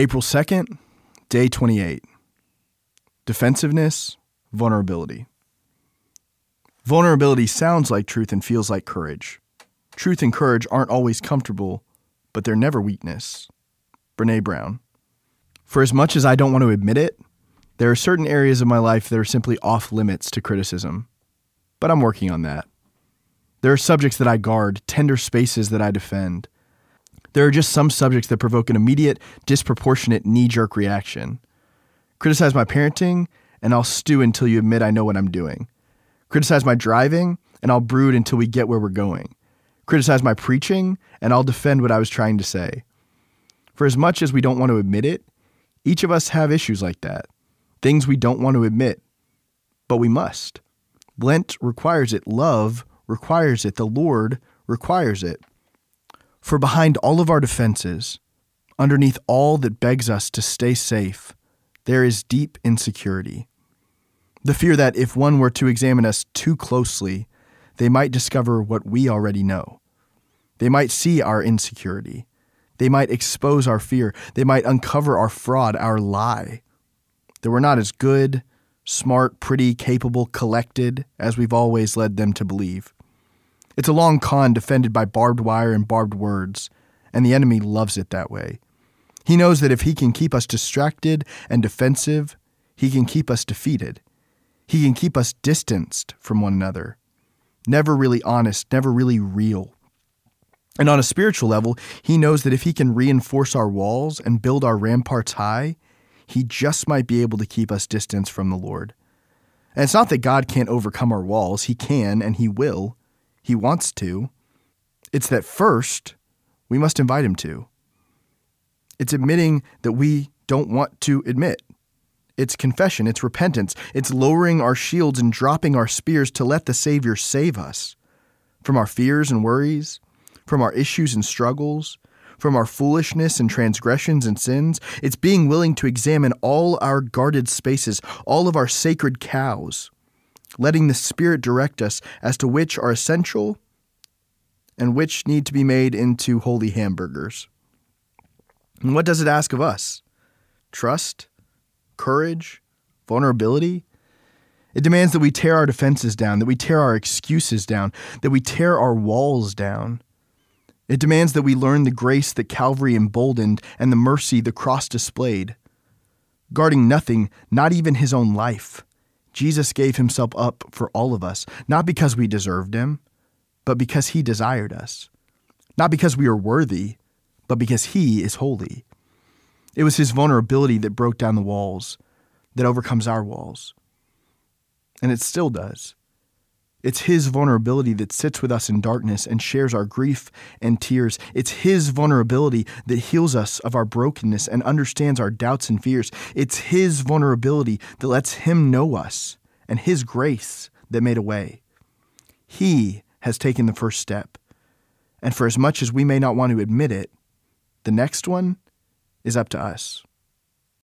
April 2nd, day 28. Defensiveness, vulnerability. Vulnerability sounds like truth and feels like courage. Truth and courage aren't always comfortable, but they're never weakness. Brene Brown. For as much as I don't want to admit it, there are certain areas of my life that are simply off limits to criticism. But I'm working on that. There are subjects that I guard, tender spaces that I defend. There are just some subjects that provoke an immediate, disproportionate knee jerk reaction. Criticize my parenting, and I'll stew until you admit I know what I'm doing. Criticize my driving, and I'll brood until we get where we're going. Criticize my preaching, and I'll defend what I was trying to say. For as much as we don't want to admit it, each of us have issues like that, things we don't want to admit, but we must. Lent requires it, love requires it, the Lord requires it. For behind all of our defenses, underneath all that begs us to stay safe, there is deep insecurity. The fear that if one were to examine us too closely, they might discover what we already know. They might see our insecurity. They might expose our fear. They might uncover our fraud, our lie. That we're not as good, smart, pretty, capable, collected as we've always led them to believe. It's a long con defended by barbed wire and barbed words, and the enemy loves it that way. He knows that if he can keep us distracted and defensive, he can keep us defeated. He can keep us distanced from one another. Never really honest, never really real. And on a spiritual level, he knows that if he can reinforce our walls and build our ramparts high, he just might be able to keep us distanced from the Lord. And it's not that God can't overcome our walls, he can and he will. He wants to. It's that first, we must invite him to. It's admitting that we don't want to admit. It's confession, it's repentance, it's lowering our shields and dropping our spears to let the Savior save us from our fears and worries, from our issues and struggles, from our foolishness and transgressions and sins. It's being willing to examine all our guarded spaces, all of our sacred cows, letting the Spirit direct us as to which are essential and which need to be made into holy hamburgers. And what does it ask of us? Trust, courage, vulnerability? It demands that we tear our defenses down, that we tear our excuses down, that we tear our walls down. It demands that we learn the grace that Calvary emboldened and the mercy the cross displayed. Guarding nothing, not even his own life, Jesus gave himself up for all of us, not because we deserved him, but because he desired us. Not because we are worthy, but because he is holy. It was his vulnerability that broke down the walls, that overcomes our walls. And it still does. It's His vulnerability that sits with us in darkness and shares our grief and tears. It's His vulnerability that heals us of our brokenness and understands our doubts and fears. It's His vulnerability that lets Him know us and His grace that made a way. He has taken the first step. And for as much as we may not want to admit it, the next one is up to us.